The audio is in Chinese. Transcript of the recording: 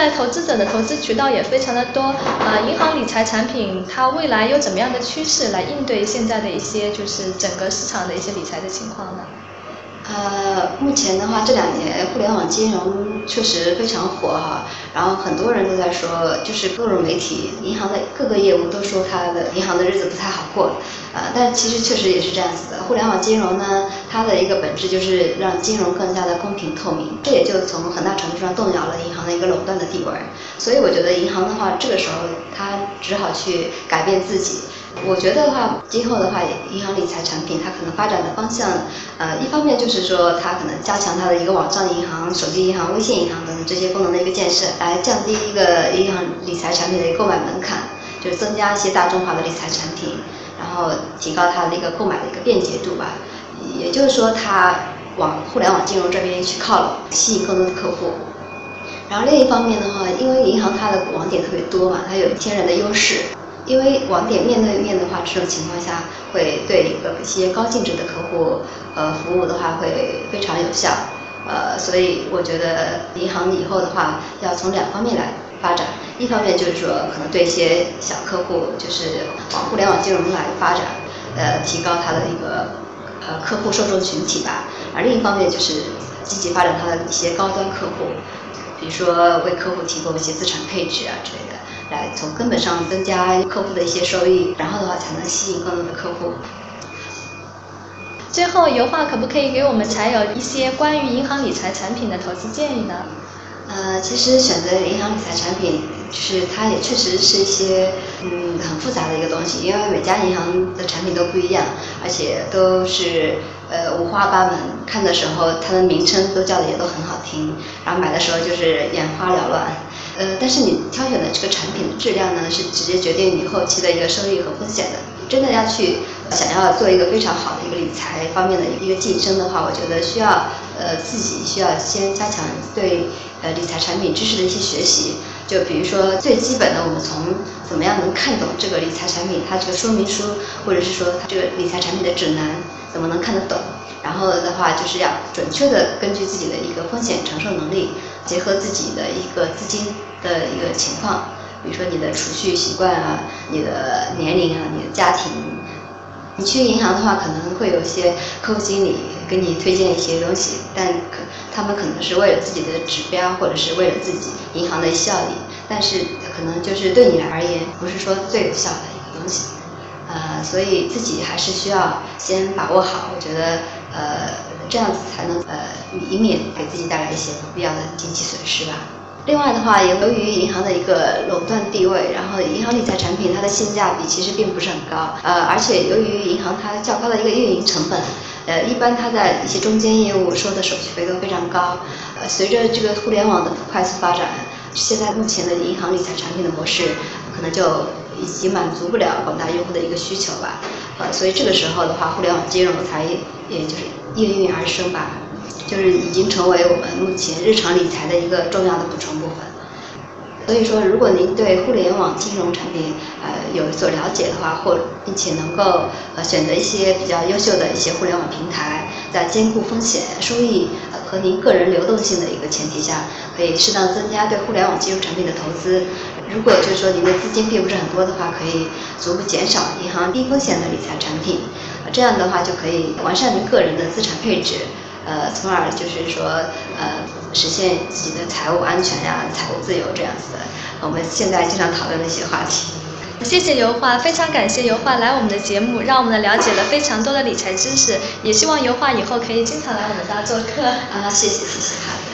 在投资者的投资渠道也非常的多，啊，银行理财产品它未来有怎么样的趋势来应对现在的一些就是整个市场的一些理财的情况呢？呃，目前的话，这两年互联网金融确实非常火哈，然后很多人都在说，就是各种媒体，银行的各个业务都说它的银行的日子不太好过，呃，但其实确实也是这样子的。互联网金融呢，它的一个本质就是让金融更加的公平透明，这也就从很大程度上动摇了银行的一个垄断的地位。所以我觉得银行的话，这个时候它只好去改变自己。我觉得的话，今后的话，银行理财产品它可能发展的方向，呃，一方面就是说它可能加强它的一个网上银行、手机银行、微信银行等等这些功能的一个建设，来降低一个银行理财产品的一个购买门槛，就是增加一些大众化的理财产品，然后提高它的一个购买的一个便捷度吧。也就是说，它往互联网金融这边去靠拢，吸引更多的客户。然后另一方面的话，因为银行它的网点特别多嘛，它有天然的优势。因为网点面对面的话，这种情况下会对一个一些高净值的客户，呃，服务的话会非常有效，呃，所以我觉得银行以后的话要从两方面来发展，一方面就是说可能对一些小客户就是往互联网金融来发展，呃，提高它的一个呃客户受众群体吧，而另一方面就是积极发展它的一些高端客户，比如说为客户提供一些资产配置啊之类的。来从根本上增加客户的一些收益，然后的话才能吸引更多的客户。最后，油画可不可以给我们才有一些关于银行理财产品的投资建议呢？呃，其实选择银行理财产品，就是它也确实是一些嗯。很复杂的一个东西，因为每家银行的产品都不一样，而且都是呃五花八门，看的时候它的名称都叫的也都很好听，然后买的时候就是眼花缭乱。呃，但是你挑选的这个产品的质量呢，是直接决定你后期的一个收益和风险的。真的要去想要做一个非常好的一个理财方面的一个晋升的话，我觉得需要呃自己需要先加强对呃理财产品知识的一些学习。就比如说最基本的，我们从怎么样能看懂这个理财产品，它这个说明书，或者是说它这个理财产品的指南，怎么能看得懂？然后的话，就是要准确的根据自己的一个风险承受能力，结合自己的一个资金的一个情况，比如说你的储蓄习惯啊，你的年龄啊，你的家庭，你去银行的话，可能会有些客户经理给你推荐一些东西，但可他们可能是为了自己的指标，或者是为了自己银行的效益，但是可能就是对你而言，不是说最有效的一个东西。呃，所以自己还是需要先把握好，我觉得呃这样子才能呃以免给自己带来一些不必要的经济损失吧。另外的话，由于银行的一个垄断地位，然后银行理财产品它的性价比其实并不是很高，呃，而且由于银行它较高的一个运营成本，呃，一般它在一些中间业务收的手续费都非常高。呃，随着这个互联网的快速发展，现在目前的银行理财产品的模式可能就。已经满足不了广大用户的一个需求吧，呃，所以这个时候的话，互联网金融才也就是应运而生吧，就是已经成为我们目前日常理财的一个重要的补充部分。所以说，如果您对互联网金融产品呃有所了解的话，或并且能够呃选择一些比较优秀的一些互联网平台，在兼顾风险、收益和您个人流动性的一个前提下，可以适当增加对互联网金融产品的投资。如果就是说您的资金并不是很多的话，可以逐步减少银行低风险的理财产品，这样的话就可以完善您个人的资产配置，呃，从而就是说呃实现自己的财务安全呀、财务自由这样子的。我们现在经常讨论的一些话题。谢谢油画，非常感谢油画来我们的节目，让我们了解了非常多的理财知识，也希望油画以后可以经常来我们家做客。啊，谢谢谢谢，好的。